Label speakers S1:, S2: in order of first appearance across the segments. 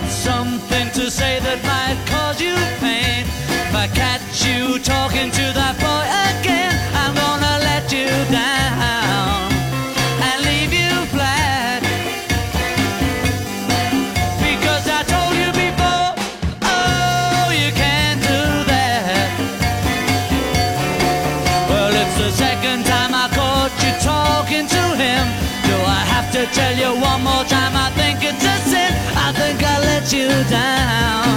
S1: got something to say that might cause you pain. If I catch you talking to that boy again, I'm gonna let you down and leave you flat. Because I told you before, oh, you can't do that. Well, it's the second time I caught you talking to him. Do I have to tell you you down.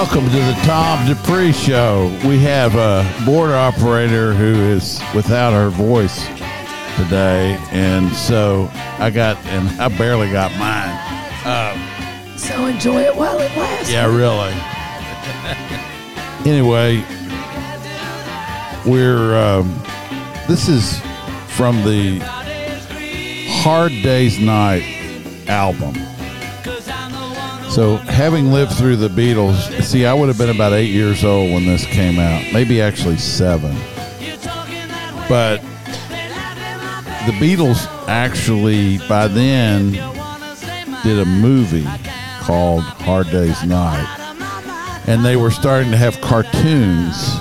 S2: Welcome to the Tom Dupree Show. We have a board operator who is without her voice today, and so I got, and I barely got mine.
S3: So enjoy it while it lasts.
S2: Yeah, really. anyway, we're, um, this is from the Hard Day's Night album. So, having lived through the Beatles, see, I would have been about eight years old when this came out, maybe actually seven. But the Beatles actually, by then, did a movie called Hard Day's Night. And they were starting to have cartoons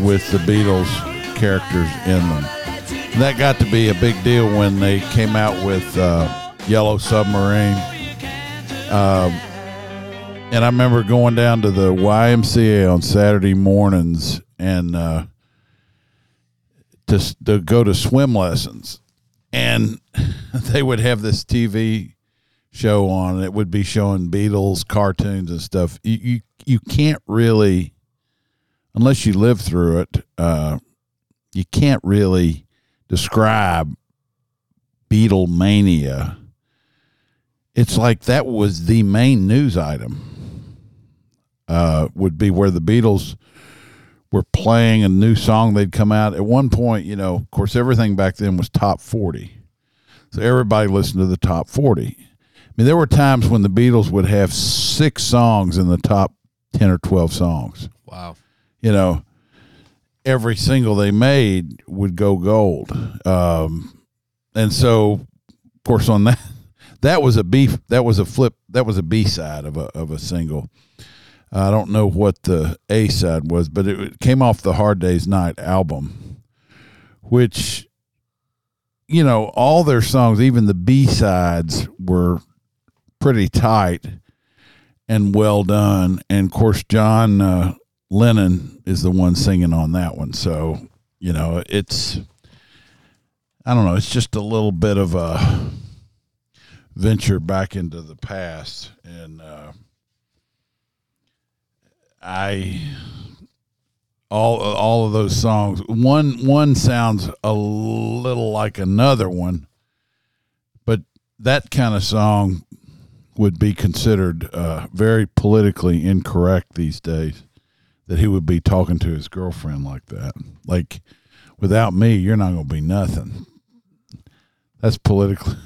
S2: with the Beatles characters in them. And that got to be a big deal when they came out with uh, Yellow Submarine. Um, and I remember going down to the YMCA on Saturday mornings and uh, to, to go to swim lessons. And they would have this TV show on. and It would be showing Beatles cartoons and stuff. You you, you can't really, unless you live through it, uh, you can't really describe Beatlemania. It's like that was the main news item. Uh, would be where the Beatles were playing a new song they'd come out at one point. You know, of course, everything back then was top forty, so everybody listened to the top forty. I mean, there were times when the Beatles would have six songs in the top 10 or 12 songs.
S4: Wow.
S2: You know, every single they made would go gold. Um, and so, of course, on that, that was a B, that was a flip, that was a B side of a, of a single. I don't know what the A side was, but it came off the Hard Day's Night album, which, you know, all their songs, even the B sides, were pretty tight and well done. And of course, John uh, Lennon is the one singing on that one. So, you know, it's, I don't know, it's just a little bit of a venture back into the past. And uh, I, all all of those songs, one one sounds a little like another one, but that kind of song would be considered uh, very politically incorrect these days. That he would be talking to his girlfriend like that, like without me, you're not going to be nothing. That's politically.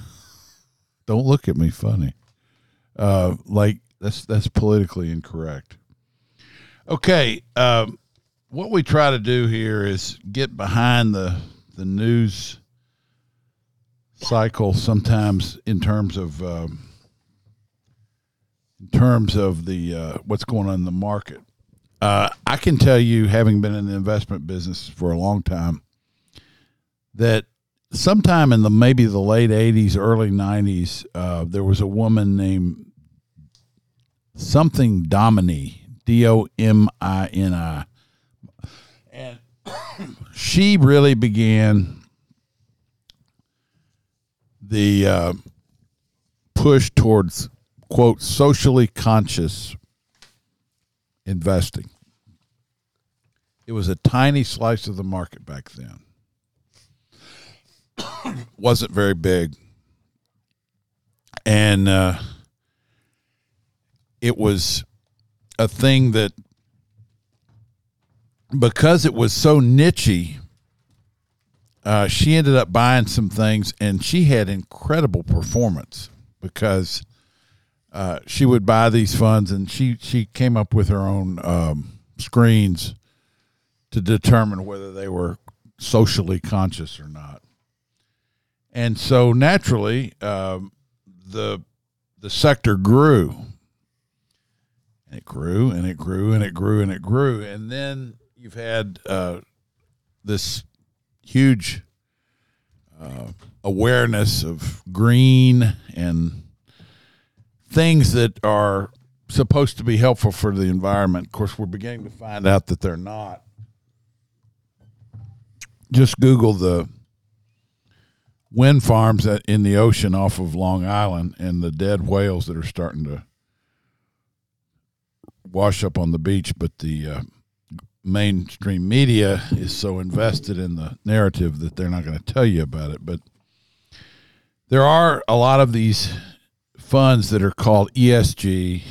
S2: Don't look at me funny. Uh, like that's that's politically incorrect. Okay, um, what we try to do here is get behind the the news cycle. Sometimes in terms of um, in terms of the uh, what's going on in the market. Uh, I can tell you, having been in the investment business for a long time, that sometime in the maybe the late '80s, early '90s, uh, there was a woman named something Domini, D O M I N I, and she really began the uh, push towards quote socially conscious investing. It was a tiny slice of the market back then. Wasn't very big. And uh, it was a thing that, because it was so nichey, uh, she ended up buying some things and she had incredible performance because uh, she would buy these funds and she, she came up with her own um, screens to determine whether they were socially conscious or not. And so naturally, um, the the sector grew, and it grew, and it grew, and it grew, and it grew, and then you've had uh, this huge uh, awareness of green and things that are supposed to be helpful for the environment. Of course, we're beginning to find out that they're not just Google the wind farms in the ocean off of Long Island and the dead whales that are starting to wash up on the beach. But the uh, mainstream media is so invested in the narrative that they're not going to tell you about it. But there are a lot of these funds that are called ESG,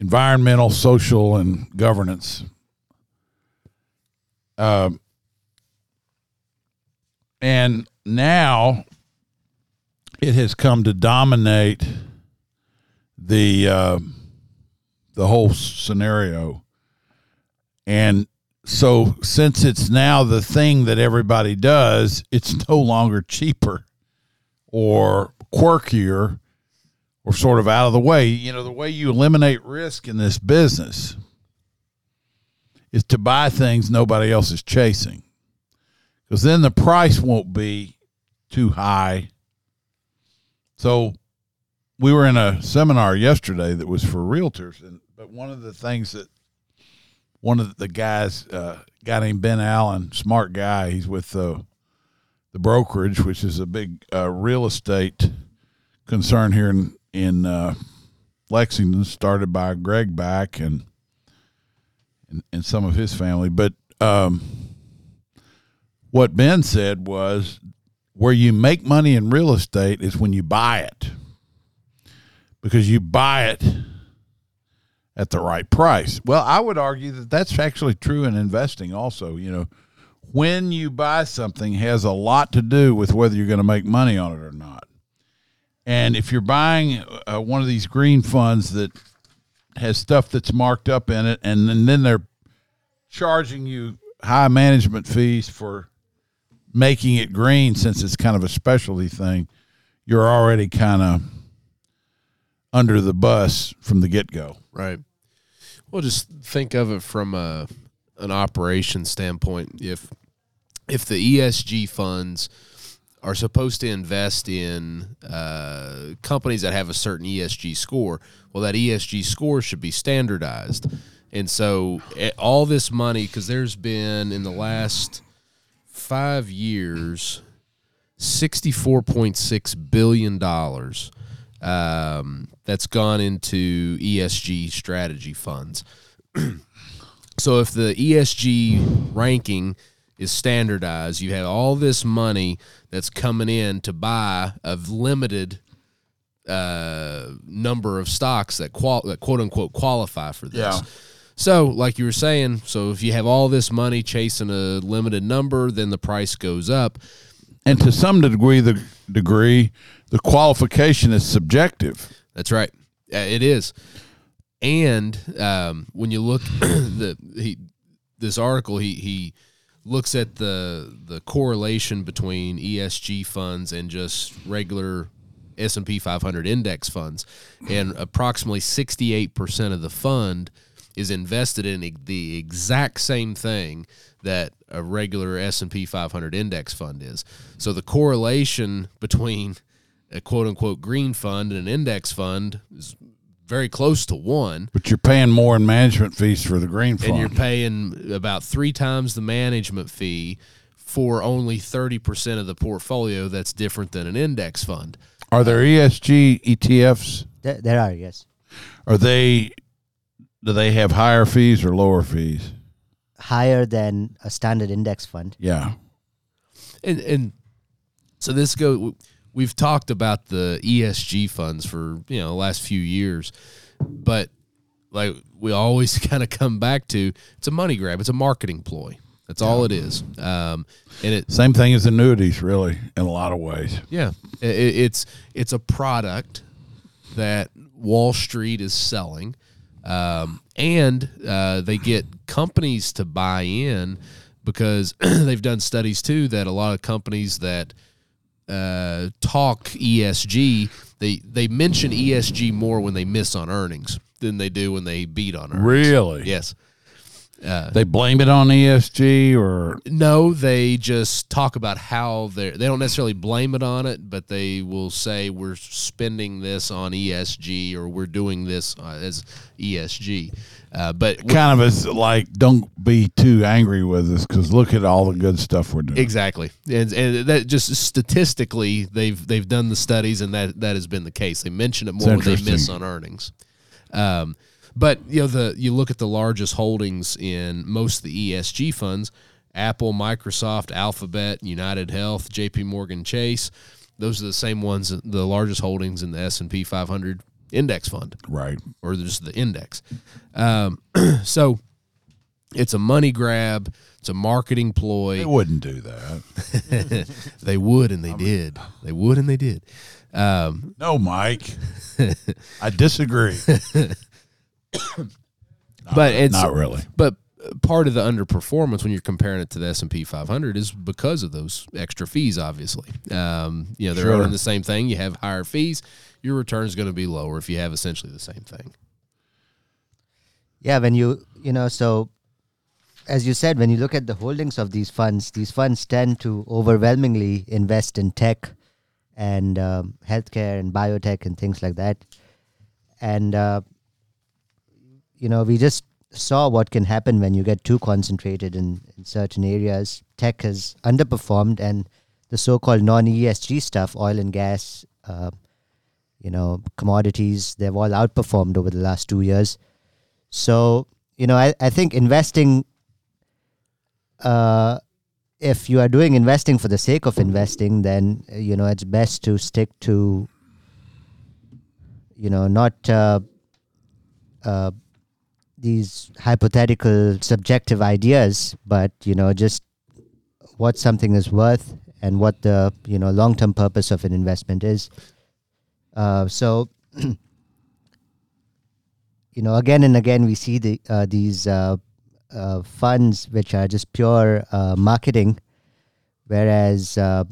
S2: environmental, social, and governance. Um, and now it has come to dominate the uh, the whole scenario and so since it's now the thing that everybody does it's no longer cheaper or quirkier or sort of out of the way you know the way you eliminate risk in this business is to buy things nobody else is chasing because then the price won't be too high. So we were in a seminar yesterday that was for realtors, and but one of the things that one of the guys, uh, guy named Ben Allen, smart guy, he's with uh, the brokerage, which is a big uh, real estate concern here in in uh, Lexington, started by Greg Back and, and and some of his family, but. Um, what Ben said was where you make money in real estate is when you buy it because you buy it at the right price. Well, I would argue that that's actually true in investing also, you know, when you buy something has a lot to do with whether you're going to make money on it or not. And if you're buying uh, one of these green funds that has stuff that's marked up in it and, and then they're charging you high management fees for making it green since it's kind of a specialty thing, you're already kind of under the bus from the get go.
S4: Right. Well, just think of it from a an operation standpoint. If if the ESG funds are supposed to invest in uh, companies that have a certain ESG score, well, that ESG score should be standardized. And so, all this money, because there's been in the last five years, sixty-four point six billion dollars um, that's gone into ESG strategy funds. so if the ESG ranking is standardized, you have all this money that's coming in to buy a limited uh, number of stocks that, qual- that quote unquote qualify for this.
S2: Yeah.
S4: So, like you were saying, so if you have all this money chasing a limited number, then the price goes up.
S2: And to some degree, the degree, the qualification is subjective.
S4: That's right. It is. And um, when you look the he this article he he looks at the the correlation between ESG funds and just regular S&P 500 index funds and approximately 68% of the fund is invested in e- the exact same thing that a regular S&P 500 index fund is. So the correlation between a quote unquote green fund and an index fund is very close to one.
S2: But you're paying more in management fees for the green fund.
S4: And you're paying about three times the management fee for only 30% of the portfolio that's different than an index fund.
S2: Are there ESG ETFs?
S5: There, there are yes,
S2: Are they? Do they have higher fees or lower fees?
S5: higher than a standard index fund.
S2: Yeah.
S4: And and so this go we've talked about the ESG funds for, you know, the last few years. But like we always kind of come back to it's a money grab, it's a marketing ploy. That's all it is. Um and it
S2: Same thing as annuities, really, in a lot of ways.
S4: Yeah, I- i it's it's a product that Wall Street is selling, um, and uh, they get companies to buy in because they've done studies too that a lot of companies that uh, talk ESG they they mention ESG more when they miss on earnings than they do when they beat on earnings.
S2: Really?
S4: Yes.
S2: They blame it on ESG or
S4: No, they just talk about how they they don't necessarily blame it on it, but they will say we're spending this on ESG or we're doing this uh, as ESG. Uh, but
S2: kind of as like, don't be too angry with us because look at all the good stuff we're doing.
S4: exactly, and, and that just statistically they've they've done the studies and that that has been the case. They mention it more when they miss on earnings. Um, but you know the you look at the largest holdings in most of the ESG funds: Apple, Microsoft, Alphabet, United Health, J.P. Morgan Chase. Those are the same ones, the largest holdings in the S and P 500 index fund,
S2: Right.
S4: or just the index. Um, so it's a money grab. It's a marketing ploy.
S2: They wouldn't do that.
S4: They would and they did. They would and they did. Um,
S2: No, Mike. I disagree.
S4: but it's
S2: Not really.
S4: But part of the underperformance when you're comparing it to the S and P 500 is because of those extra fees. Obviously, um, you know they're
S2: Sure.
S4: owning the same thing. You have higher fees. Your return is going to be lower if you have essentially the same thing.
S5: Yeah, when you you know so as you said, when you look at the holdings of these funds, these funds tend to overwhelmingly invest in tech and um, healthcare and biotech and things like that. And uh, you know, we just saw what can happen when you get too concentrated in, in certain areas. Tech has underperformed, and the so-called non-ESG stuff, oil and gas, uh, you know, commodities, they've all outperformed over the last two years. So, you know, I, I think investing, uh, if you are doing investing for the sake of investing, then, uh, you know, it's best to stick to, you know, not uh, uh, these hypothetical subjective ideas, but, you know, just what something is worth and what the, you know, long term purpose of an investment is. Uh, so, you know, again and again, we see the uh, these uh, uh, funds which are just pure uh, marketing, whereas uh,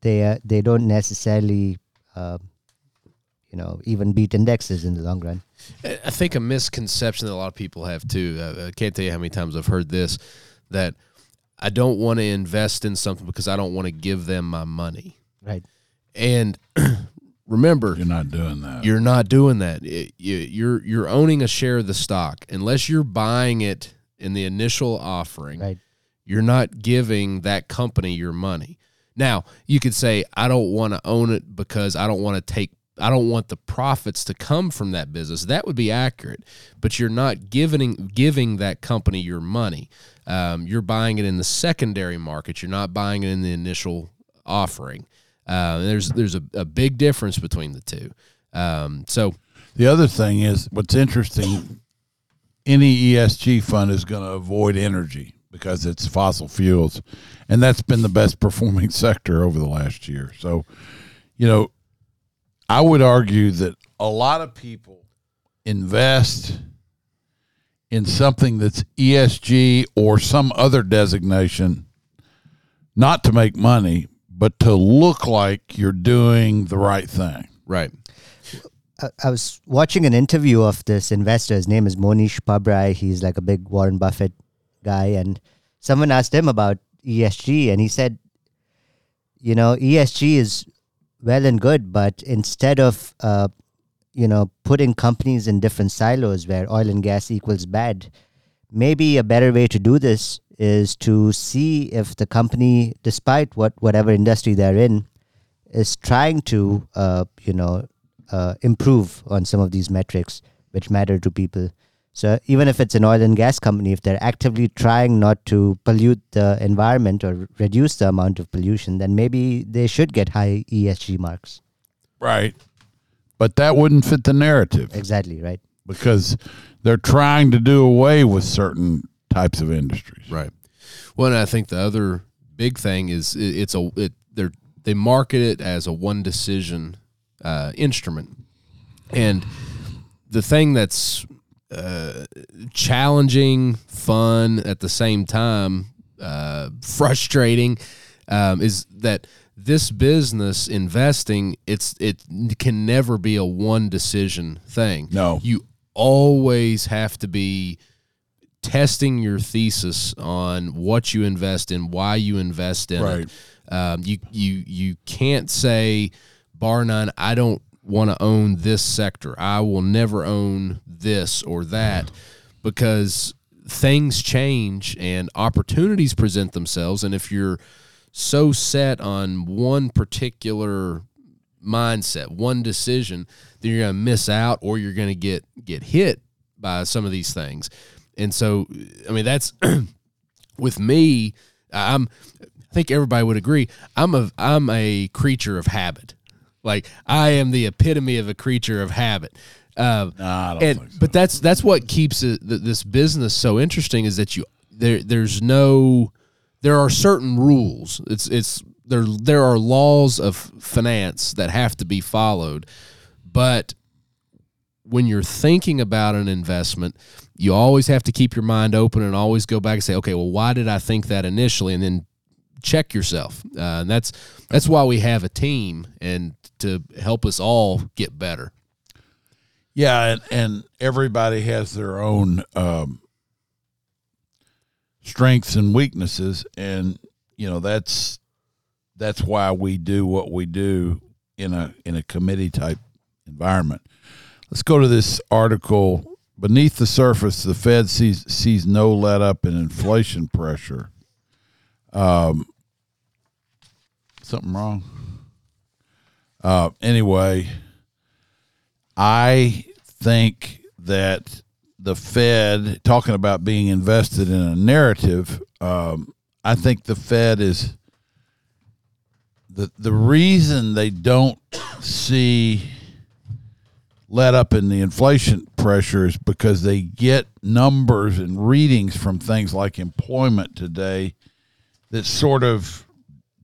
S5: they they don't necessarily, you know, even beat indexes in the long run.
S4: I I think a misconception that a lot of people have too. Uh, I can't tell you how many times I've heard this that I don't want to invest in something because I don't want to give them my money.
S5: Right.
S4: And remember,
S2: You're not doing that.
S4: You're not doing that. It- you, you're you're owning a share of the stock unless you're buying it in the initial offering.
S5: Right.
S4: You're not giving that company your money. Now you could say I don't want to own it because I don't want to take. I don't want the profits to come from that business. That would be accurate, but you're not giving giving that company your money. Um, you're buying it in the secondary market. You're not buying it in the initial offering. Uh, there's there's a, a big difference between the two. Um, so
S2: The other thing is what's interesting any ESG fund is going to avoid energy because it's fossil fuels and that's been the best performing sector over the last year. So, you know, I would argue that a lot of people invest in something that's ESG or some other designation not to make money but to look like you're doing the right thing.
S4: right,
S5: I, I was watching an interview of this investor. His name is Mohnish Pabrai. He's like a big Warren Buffett guy. And someone asked him about ESG, and he said, you know, ESG is well and good, but instead of, uh, you know, putting companies in different silos where oil and gas equals bad, maybe a better way to do this is to see if the company, despite what whatever industry they're in, is trying to uh, you know uh, improve on some of these metrics which matter to people. So even if it's an oil and gas company, if they're actively trying not to pollute the environment or reduce the amount of pollution, then maybe they should get high ESG marks.
S2: Right. But that wouldn't fit the narrative
S5: Exactly right.
S2: because they're trying to do away with certain types of industries.
S4: Right. Well, and I think the other big thing is it, it's a it they they market it as a one decision uh, instrument, and the thing that's uh, challenging, fun at the same time, uh, frustrating, um, is that this business investing it's it can never be a one decision thing.
S2: No.
S4: you always have to be testing your thesis on what you invest in, why you invest in
S2: Right.
S4: it. Um, you you you can't say, bar none, I don't want to own this sector. I will never own this or that because things change and opportunities present themselves. And if you're so set on one particular mindset, one decision, then you're going to miss out or you're going to get get hit by some of these things. And so, I mean, that's with me. I'm. I think everybody would agree. I'm a I'm a creature of habit. Like I am the epitome of a creature of habit. Uh,
S2: Nah, I don't
S4: and
S2: so.
S4: but that's that's what keeps it, th- this business so interesting is that you there there's no there are certain rules. It's it's there there are laws of finance that have to be followed, but when you're thinking about an investment, you always have to keep your mind open and always go back and say, okay, well, why did I think that initially, and then check yourself. Uh, and that's that's why we have a team and to help us all get better.
S2: Yeah, and, and everybody has their own um, strengths and weaknesses, and you know that's that's why we do what we do in a in a committee type environment. Let's go to this article. Beneath the surface, the Fed sees sees no let up in inflation pressure. Um, something wrong. Uh, anyway, I think that the Fed, talking about being invested in a narrative, um, I think the Fed is the the reason they don't see let up in the inflation pressure is because they get numbers and readings from things like employment today that sort of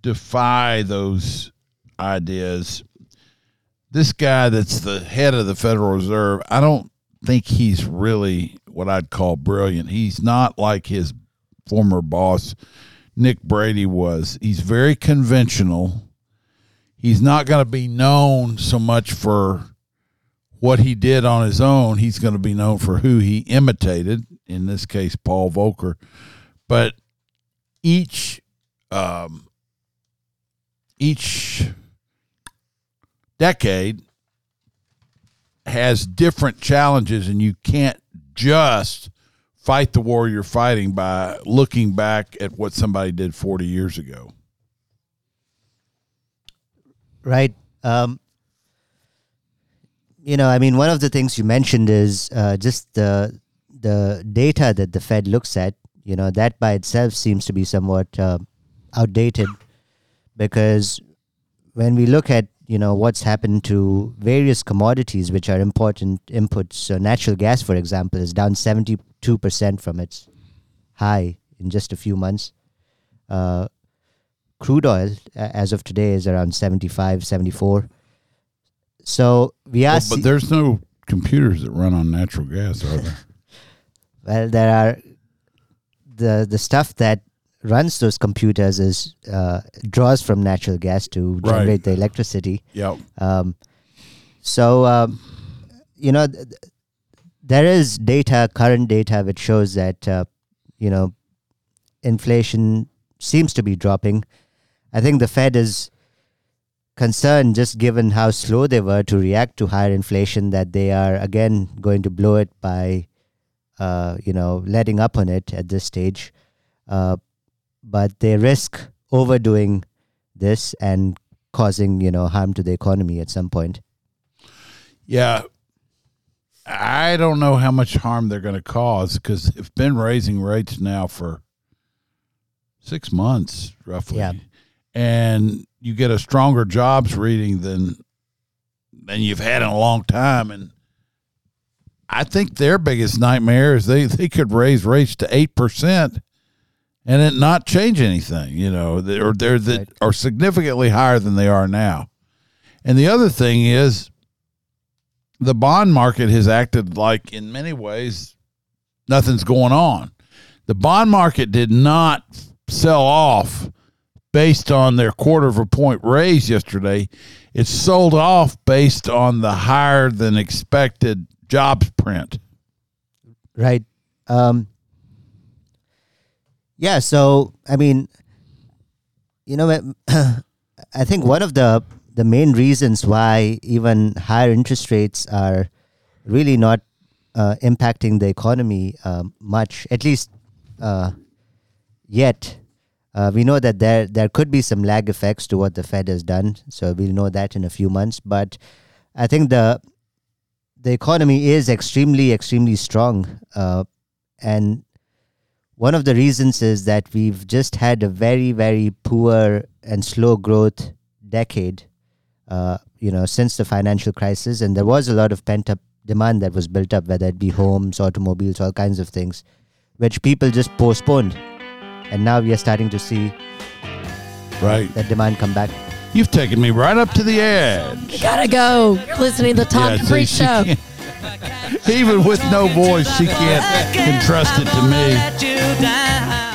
S2: defy those ideas this guy that's the head of the Federal Reserve, I don't think he's really what I'd call brilliant. He's not like his former boss, Nick Brady, was. He's very conventional. He's not going to be known so much for what he did on his own. He's going to be known for who he imitated, in this case, Paul Volcker. But each, um, each decade has different challenges and you can't just fight the war you're fighting by looking back at what somebody did 40 years ago.
S5: Right. Um, you know, I mean, one of the things you mentioned is uh, just the the data that the Fed looks at. You know, that by itself seems to be somewhat uh, outdated because when we look at you know what's happened to various commodities which are important inputs, so natural gas, for example, is down seventy two percent from its high in just a few months. Uh, crude oil as of today is around 75 74 so we are
S2: Well, but there's no computers that run on natural gas, are there?
S5: well there are the the stuff that runs those computers is uh, draws from natural gas to
S2: Right.
S5: generate the electricity
S2: yep.
S5: um, so um, you know th- there is data current data which shows that uh, you know inflation seems to be dropping i think the fed is concerned just given how slow they were to react to higher inflation that they are again going to blow it by uh, you know letting up on it at this stage uh, but they risk overdoing this and causing you know harm to the economy at some point.
S2: Yeah. I don't know how much harm they're going to cause because they've been raising rates now for six months, roughly.
S5: Yeah.
S2: And you get a stronger jobs reading than than you've had in a long time. And I think their biggest nightmare is they, they could raise rates to eight percent and it not change anything, you know, they- or they're that
S5: Right.
S2: are significantly higher than they are now. And the other thing is the bond market has acted like in many ways nothing's going on. The bond market did not sell off based on their quarter of a point raise yesterday. It sold off based on the higher than expected jobs print.
S5: Right. Um, yeah. So, I mean, you know, I think one of the the main reasons why even higher interest rates are really not uh, impacting the economy um, much, at least uh, yet. Uh, we know that there there could be some lag effects to what the Fed has done, so we'll know that in a few months. But I think the the economy is extremely extremely strong, uh, and one of the reasons is that we've just had a very very poor and slow growth decade. Uh, you know, since the financial crisis, and there was a lot of pent up demand that was built up, whether it be homes, automobiles, all kinds of things, which people just postponed, and now we are starting to see
S2: Right.
S5: that demand come back.
S2: You've taken me right up to the edge.
S3: Gotta go. You're listening to the Tom
S2: Yeah,
S3: Dupree
S2: see, she
S3: Show.
S2: Even with no voice, she can't entrust it to me.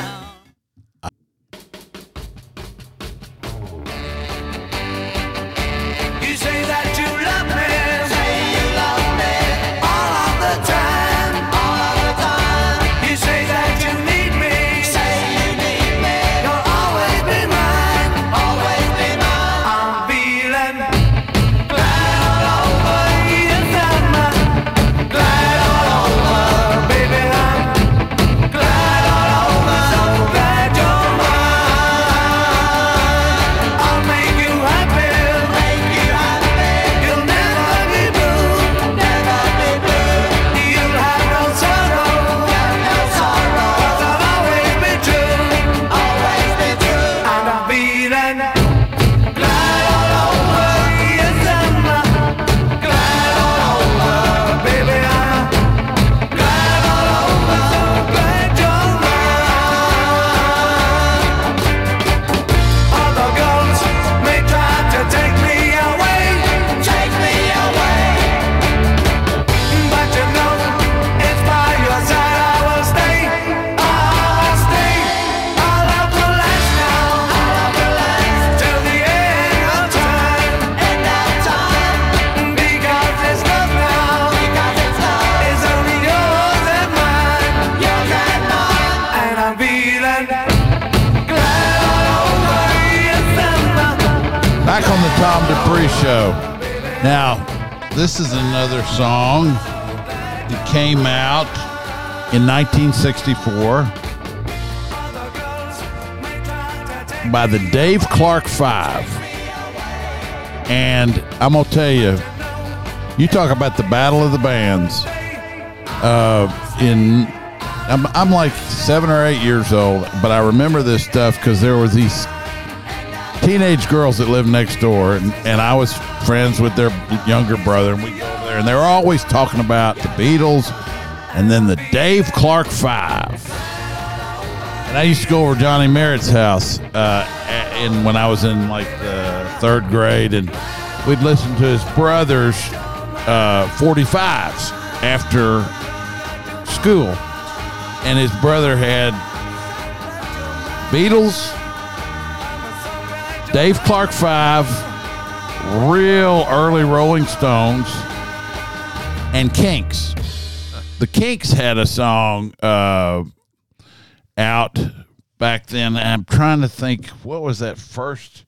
S2: Tom Dupree Show. Now, this is another song that came out in 1964 by the Dave Clark Five. And I'm going to tell you, you talk about the Battle of the Bands. Uh, in I'm, I'm like seven or eight years old, but I remember this stuff because there was these teenage girls that lived next door, and, and I was friends with their younger brother, and we go over there, and they were always talking about the Beatles, and then the Dave Clark Five. And I used to go over Johnny Merritt's house, uh, and when I was in like the third grade, and we'd listen to his brother's uh, 45s after school, and his brother had Beatles. Dave Clark Five, real early Rolling Stones, and Kinks. The Kinks had a song uh, out back then. I'm trying to think what was that first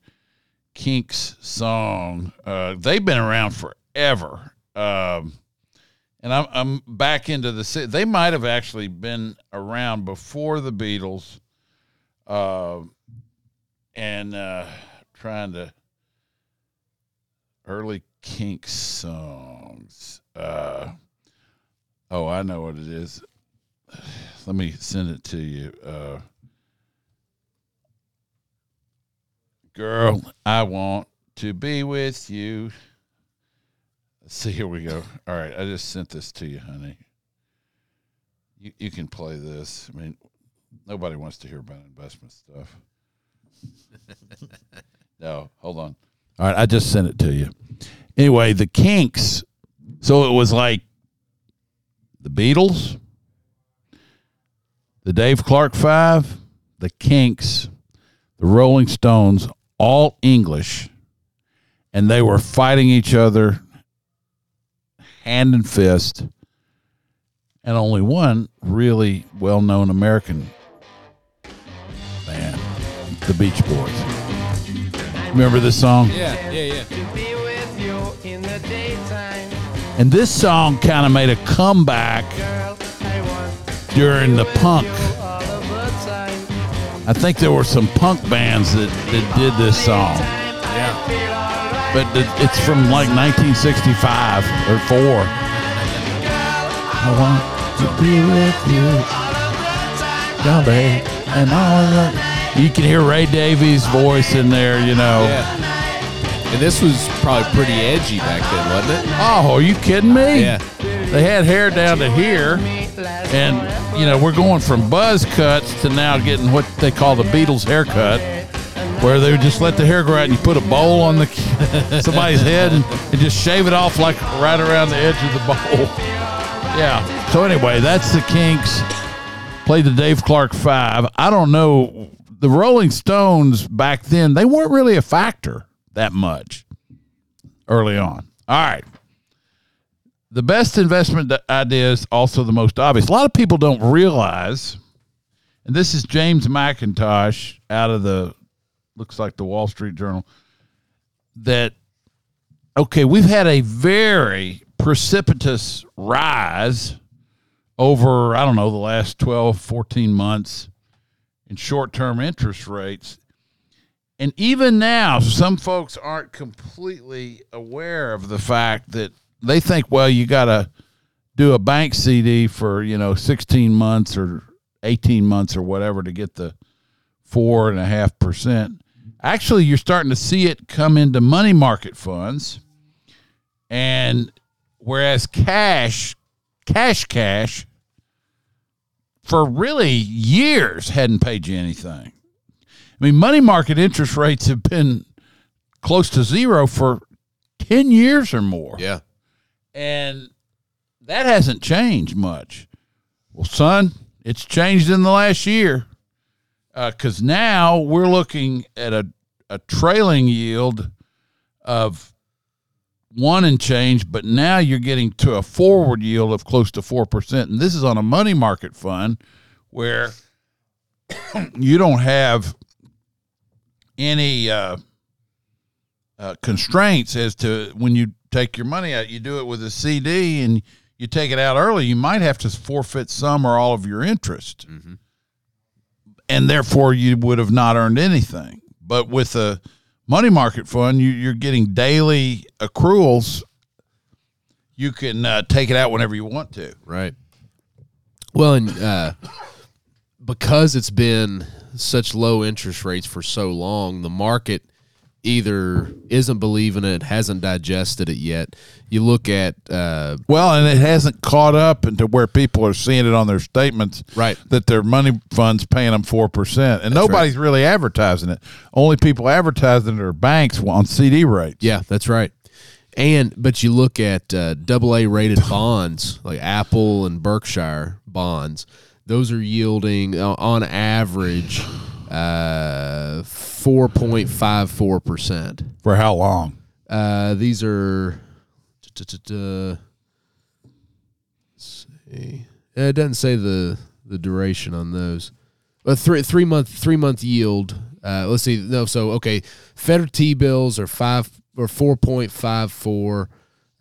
S2: Kinks song. Uh, they've been around forever. Um, and I'm, I'm back into the. si- They might have actually been around before the Beatles uh, and uh, trying to early kink songs. Uh, oh, I know what it is. Let me send it to you. Uh, girl, I want to be with you. Let's see, here we go. All right, I just sent this to you, honey. You you can play this. I mean, nobody wants to hear about investment stuff. no, hold on. All right, I just sent it to you. Anyway, the Kinks. So it was like the Beatles, the Dave Clark Five, the Kinks, the Rolling Stones, all English, and they were fighting each other hand and fist, and only one really well known American band, the Beach Boys. Remember this song?
S4: Yeah, yeah, yeah.
S2: And this song kind of made a comeback during the punk. I think there were some punk bands that, that did this song.
S4: Yeah.
S2: But it's from like 1965 or 4. I want to be with you, Dolly, and all of that. You can hear Ray Davies' voice in there, you know.
S4: Yeah. And this was probably pretty edgy back then, wasn't it?
S2: Oh, are you kidding me?
S4: Yeah.
S2: They had hair down to here, and you know we're going from buzz cuts to now getting what they call the Beatles haircut, where they would just let the hair grow out and you put a bowl on the somebody's head and, and just shave it off like right around the edge of the bowl. Yeah. So anyway, that's the Kinks. Played the Dave Clark Five. I don't know. The Rolling Stones back then they weren't really a factor that much early on. All right the best investment idea is also the most obvious. A lot of people don't realize, and this is James Mackintosh out of the looks like the Wall Street Journal, that okay, we've had a very precipitous rise over, I don't know, the last 12, 14 months in short term interest rates. And even now, some folks aren't completely aware of the fact that they think, well, you got to do a bank CD for, you know, 16 months or 18 months or whatever to get the four and a half percent. Actually, you're starting to see it come into money market funds. And whereas cash, cash, cash, for really years hadn't paid you anything. I mean, money market interest rates have been close to zero for 10 years or more.
S4: Yeah.
S2: And that hasn't changed much. Well, son, it's changed in the last year uh, because now we're looking at a, a trailing yield of one and change, but now you're getting to a forward yield of close to 4%. And this is on a money market fund where you don't have any uh, uh, constraints as to when you take your money out. You do it with a CD and you take it out early, you might have to forfeit some or all of your interest. And therefore, you would have not earned anything. But with a money market fund, you, you're getting daily accruals. You can uh, take it out whenever you want to.
S4: Right. Well, and uh, because it's been such low interest rates for so long, the market either isn't believing it, hasn't digested it yet. You look at uh,
S2: Well, and it hasn't caught up into where people are seeing it on their statements,
S4: Right.
S2: That their money funds paying them four percent, and nobody's really advertising it. Only people advertising it are banks on CD rates.
S4: yeah, that's right. And but you look at uh, double A rated bonds like Apple and Berkshire bonds; those are yielding uh, on average uh, four point five four percent.
S2: For how long?
S4: Uh, these are. let's see. Uh, It doesn't say the the duration on those. But three three month three month yield. Uh, let's see. No, so okay. Federal T bills are five or four point five four,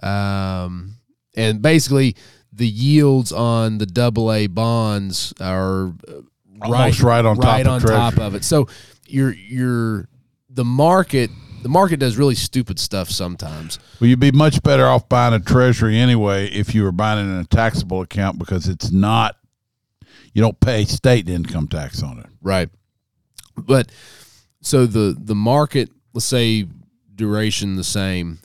S4: um, and basically the yields on the double A bonds are uh,
S2: almost right, on top
S4: right
S2: of
S4: on
S2: Treasury.
S4: top of it. So you're you're the market. The market does really stupid stuff sometimes.
S2: Well, you'd be much better off buying a treasury anyway if you were buying it in a taxable account because it's not. You don't pay state income tax on it.
S4: Right. But so the the market, let's say duration the same,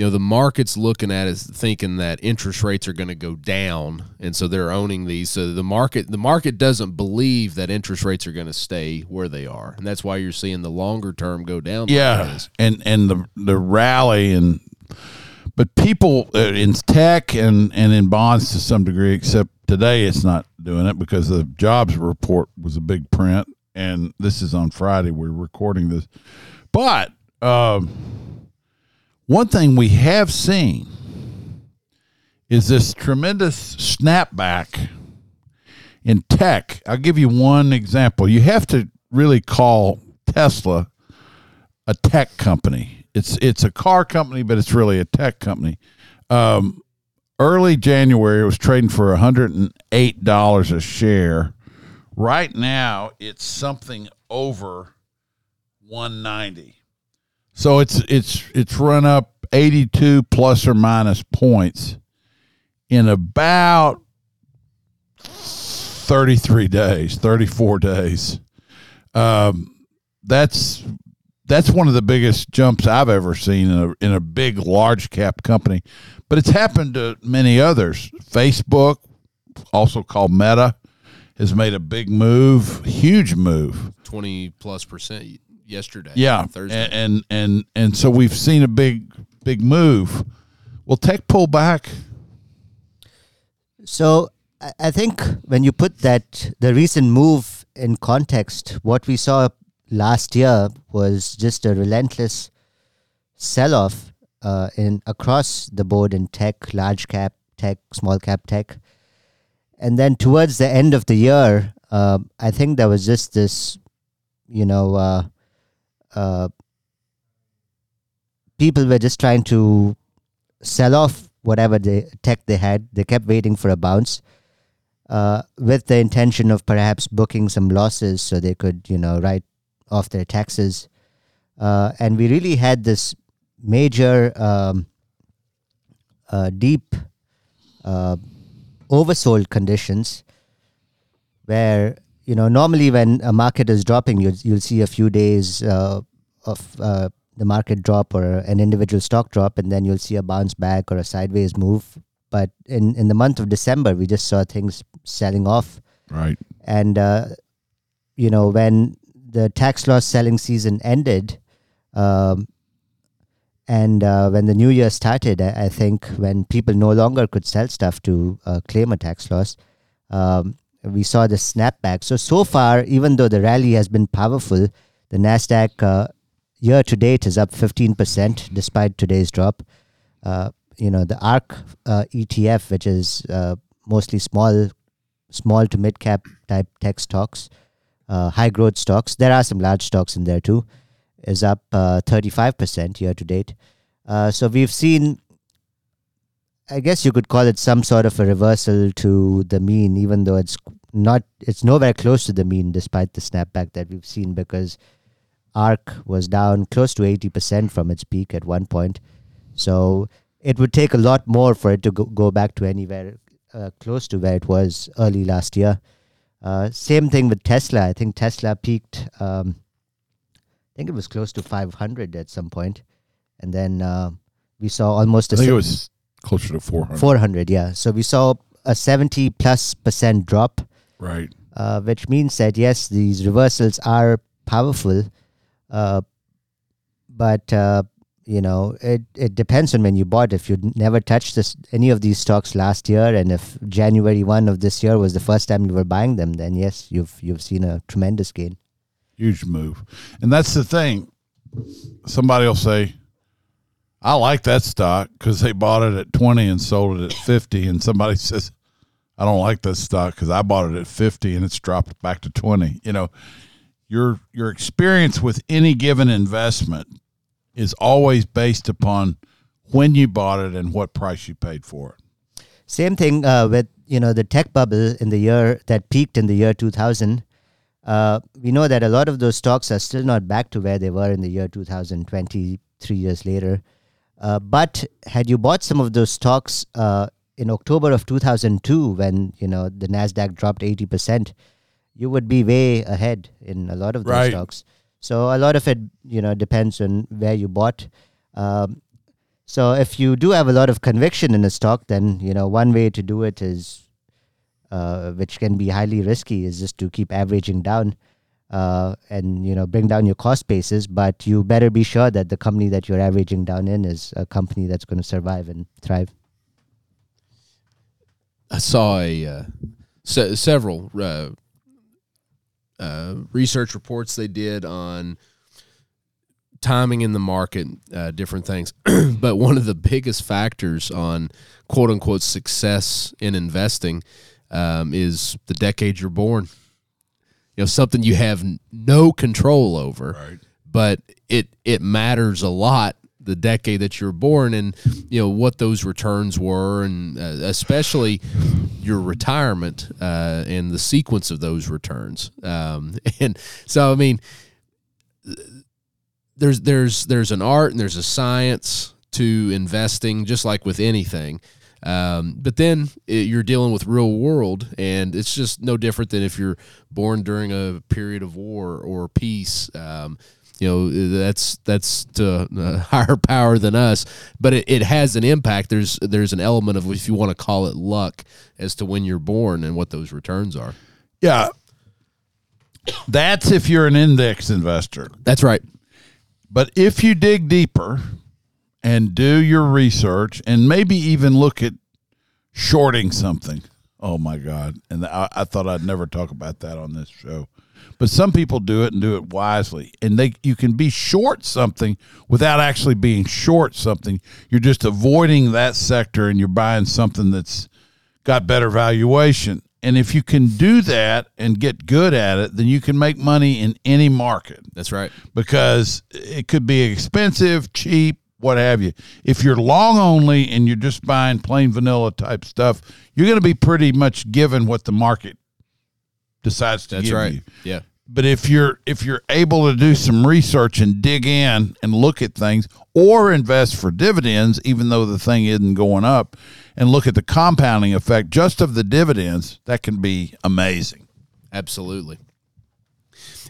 S4: you know, the market's looking at is thinking that interest rates are going to go down and so they're owning these. So the market the market doesn't believe that interest rates are going to stay where they are. And that's why you're seeing the longer term go down.
S2: Yeah, and and the the rally and but people uh, in tech and and in bonds to some degree, except today it's not doing it because the jobs report was a big print, and this is on Friday. We're recording this, but um, one thing we have seen is this tremendous snapback in tech. I'll give you one example. You have to really call Tesla a tech company. It's it's a car company, but it's really a tech company. Um, early January, it was trading for hundred and eight dollars a share. Right now, it's something over one ninety. So it's it's it's run up eighty two plus or minus points in about thirty three days, thirty four days. Um, that's that's one of the biggest jumps I've ever seen in a, in a big large cap company. But it's happened to many others. Facebook, also called Meta, has made a big move, huge move.
S4: Twenty plus percent yesterday.
S2: Yeah,
S4: Thursday.
S2: and and and, and so we've seen a big big move. Will tech pull back?
S5: So I I think when you put that the recent move in context, what we saw last year was just a relentless sell-off uh, in across the board in tech, large cap tech, small cap tech, and then towards the end of the year, uh, I think there was just this, you know, uh, uh, people were just trying to sell off whatever the tech they had. They kept waiting for a bounce, uh, with the intention of perhaps booking some losses so they could, you know, write off their taxes. Uh, and we really had this major, um, uh, deep, uh, oversold conditions where you know normally when a market is dropping you'll, you'll see a few days uh, of uh, the market drop or an individual stock drop and then you'll see a bounce back or a sideways move but in, in the month of december we just saw things selling off
S2: Right.
S5: and uh, you know when the tax loss selling season ended um, and uh, when the new year started I, I think when people no longer could sell stuff to uh, claim a tax loss um, we saw the snapback so so far even though the rally has been powerful the nasdaq uh, year to date is up 15% despite today's drop uh, you know the ARK uh, etf which is uh, mostly small small to mid cap type tech stocks, uh, high growth stocks. There are some large stocks in there too. Is up uh, 35% year to date. Uh, so we've seen, I guess you could call it some sort of a reversal to the mean, even though it's not, it's nowhere close to the mean despite the snapback that we've seen because ARK was down close to 80% from its peak at one point. So it would take a lot more for it to go, go back to anywhere uh, close to where it was early last year. Uh, same thing with Tesla. I think Tesla peaked. Um, I think it was close to 500 at some point, and then uh, we saw almost a
S2: I think it was closer to 400.
S5: 400. Yeah, so we saw a 70 plus percent drop,
S2: Right.
S5: uh, which means that yes, these reversals are powerful, uh, but uh, you know it, it depends on when you bought. If you never touched this any of these stocks last year, and if January one of this year was the first time you were buying them, then yes, you've you've seen a tremendous gain.
S2: Huge move. And that's the thing. Somebody will say, I like that stock because they bought it at 20 and sold it at 50. And somebody says, I don't like this stock because I bought it at 50 and it's dropped back to 20. You know, your your experience with any given investment is always based upon when you bought it and what price you paid for it.
S5: Same thing uh, with you know the tech bubble in the year that peaked in the year 2000. uh, we know that a lot of those stocks are still not back to where they were in the year 2020, three years later. Uh, but had you bought some of those stocks uh, in October of 2002, when you know the Nasdaq dropped 80 percent, you would be way ahead in a lot of those
S2: Right.
S5: stocks. So a lot of it, you know, depends on where you bought. Um, so if you do have a lot of conviction in a stock, then you know one way to do it is, uh, which can be highly risky, is just to keep averaging down, uh, and you know bring down your cost basis. But you better be sure that the company that you're averaging down in is a company that's going to survive and thrive.
S4: I saw a uh, se- several uh, uh, research reports they did on timing in the market, uh, different things. but one of the biggest factors on quote unquote success in investing um, is the decade you're born. You know, something you have no control over,
S2: Right.
S4: but it it matters a lot the decade that you're born and you know what those returns were and uh, especially your retirement uh, and the sequence of those returns. Um, and so i mean there's there's there's an art and there's a science to investing just like with anything um, but then it, you're dealing with real world and it's just no different than if you're born during a period of war or peace um, you know that's that's to a higher power than us but it, it has an impact there's there's an element of if you want to call it luck as to when you're born and what those returns are
S2: Yeah. That's if you're an index investor.
S4: that's right
S2: But if you dig deeper and do your research and maybe even look at shorting something, oh my God. And I, I thought I'd never talk about that on this show. But some people do it and do it wisely. And they you can be short something without actually being short something. You're just avoiding that sector and you're buying something that's got better valuation. And if you can do that and get good at it, then you can make money in any market
S4: that's right
S2: because it could be expensive, cheap, what have you. If you're long only and you're just buying plain vanilla type stuff, you're going to be pretty much given what the market decides to
S4: that's
S2: give
S4: right
S2: you.
S4: yeah
S2: But if you're if you're able to do some research and dig in and look at things or invest for dividends even though the thing isn't going up and look at the compounding effect just of the dividends, that can be amazing.
S4: Absolutely.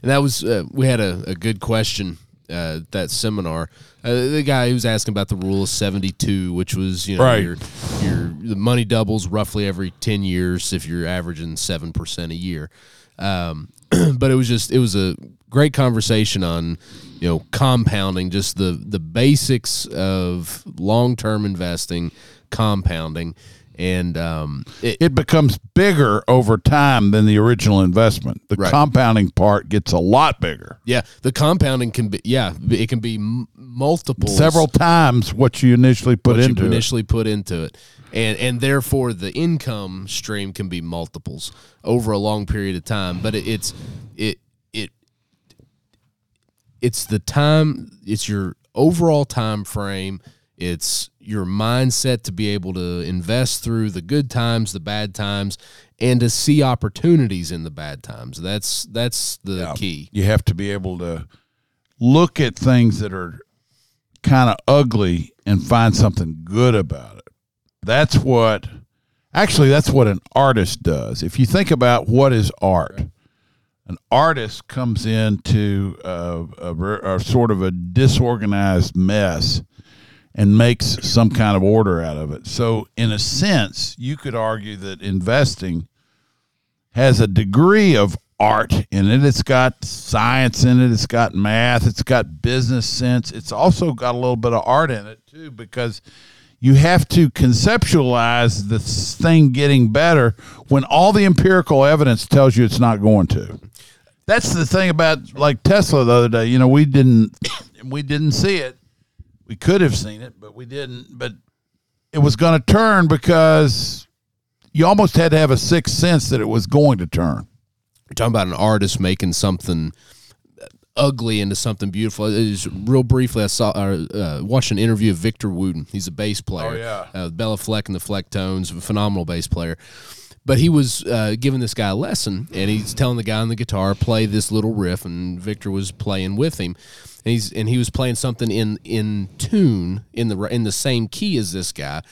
S4: And that was uh, we had a, a good question uh, that seminar. Uh, the guy who was asking about the rule of seventy two, which was you know
S2: Right.
S4: your your the money doubles roughly every ten years if you're averaging seven percent a year. Um, but it was just it was a great conversation on you know compounding, just the the basics of long term investing, compounding, and um, it,
S2: It becomes bigger over time than the original investment. The
S4: Right.
S2: compounding part gets a lot bigger.
S4: Yeah, the compounding can be yeah, it can be multiple
S2: Several times what you initially put
S4: what
S2: into
S4: you
S2: it.
S4: initially put into it, and and therefore the income stream can be multiples over a long period of time. But it, it's it it it's the time. It's your overall time frame. It's your mindset to be able to invest through the good times, the bad times, and to see opportunities in the bad times. That's that's the key.
S2: You have to be able to look at things that are kind of ugly and find something good about it. That's what, actually, that's what an artist does. If you think about what is art, an artist comes into a, a, a sort of a disorganized mess and makes some kind of order out of it. So, in a sense, you could argue that investing has a degree of art in it. It's got science in it. It's got math. It's got business sense. It's also got a little bit of art in it too, because you have to conceptualize this thing getting better when all the empirical evidence tells you it's not going to. That's the thing about like Tesla the other day. You know, we didn't we didn't see it. We could have seen it, but we didn't. But it was going to turn because you almost had to have a sixth sense that it was going to turn.
S4: You're talking about an artist making something ugly into something beautiful. Is real briefly. I saw uh, uh, watched an interview of Victor Wooten. He's a bass player.
S2: Oh, yeah.
S4: uh, Béla Fleck and the Flecktones, a phenomenal bass player. but he was uh, giving this guy a lesson, and he's telling the guy on the guitar play this little riff, and Victor was playing with him, and he's and he was playing something in in tune in the in the same key as this guy,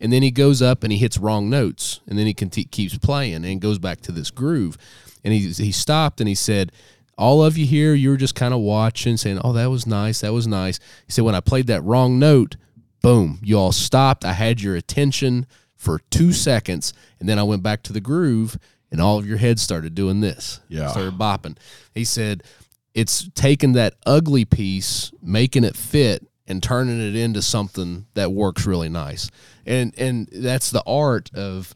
S4: and then he goes up and he hits wrong notes, and then he can keeps playing and goes back to this groove, and he he stopped and he said. All of you here, you were just kind of watching, saying, "Oh, that was nice. That was nice." He said, "When I played that wrong note, boom, you all stopped. I had your attention for two seconds, and then I went back to the groove, and all of your heads started doing this.
S2: Yeah.
S4: Started bopping. He said, it's taking that ugly piece, making it fit, and turning it into something that works really nice. And and that's the art of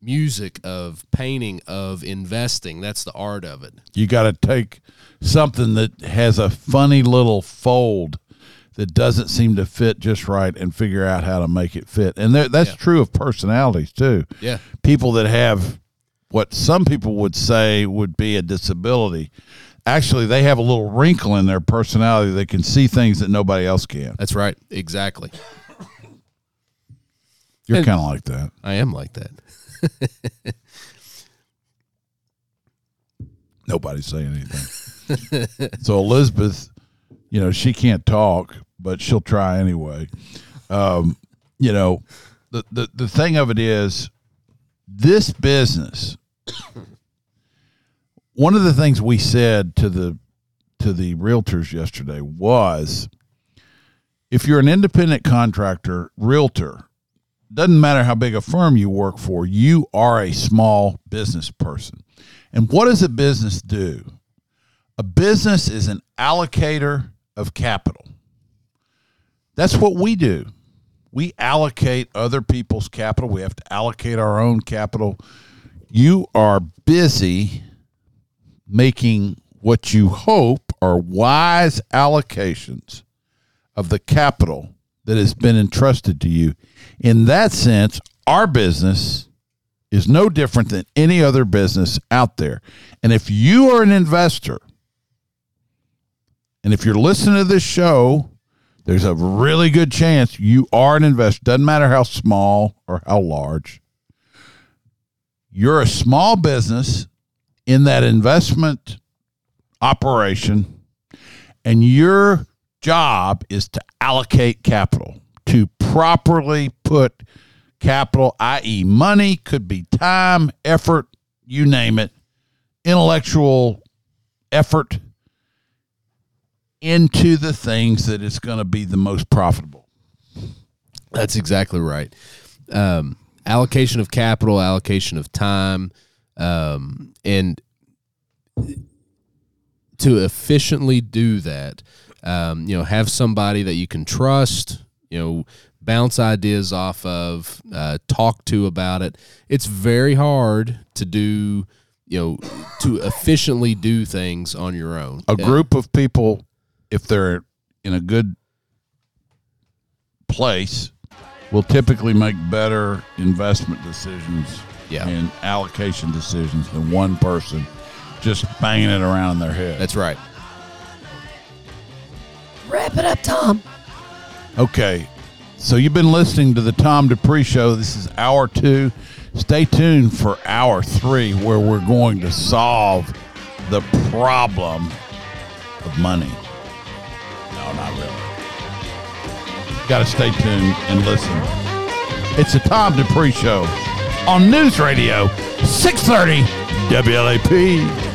S4: music, of painting, of investing. That's the art of it.
S2: You got to take something that has a funny little fold that doesn't seem to fit just right and figure out how to make it fit. And there, that's
S4: Yeah.
S2: true of personalities too.
S4: Yeah.
S2: People that have what some people would say would be a disability. Actually, they have a little wrinkle in their personality. They can see things that nobody else can.
S4: That's right. Exactly.
S2: You're kind of like that.
S4: I am like that.
S2: Nobody's saying anything. so Elizabeth, you know, she can't talk, but she'll try anyway. Um, you know, the, the the thing of it is, this business. One of the things we said to the to the realtors yesterday was, if you're an independent contractor, realtor, doesn't matter how big a firm you work for, you are a small business person. And what does a business do? A business is an allocator of capital. That's what we do. We allocate other people's capital. We have to allocate our own capital. You are busy making what you hope are wise allocations of the capital that has been entrusted to you. In that sense, our business is no different than any other business out there. And if you are an investor, and if you're listening to this show, there's a really good chance you are an investor. Doesn't matter how small or how large. You're a small business in that investment operation, and your job is to allocate capital, to properly put capital, i.e., money, could be time, effort, you name it, intellectual effort into the things that is going to be the most profitable.
S4: That's exactly right. Um, allocation of capital, allocation of time, um, and to efficiently do that, um, you know, have somebody that you can trust, you know, bounce ideas off of, uh, talk to about it. It's very hard to do, you know, to efficiently do things on your own.
S2: A group of people, if they're in a good place, will typically make better investment decisions
S4: Yeah.
S2: and allocation decisions than one person just banging it around in their head.
S4: That's right.
S3: Wrap it up, Tom.
S2: Okay. So you've been listening to the Tom Dupree Show. This is hour two. Stay tuned for hour three, where we're going to solve the problem of money. No, not really. Got to stay tuned and listen. It's the Tom Dupree Show on News Radio 630 WLAP.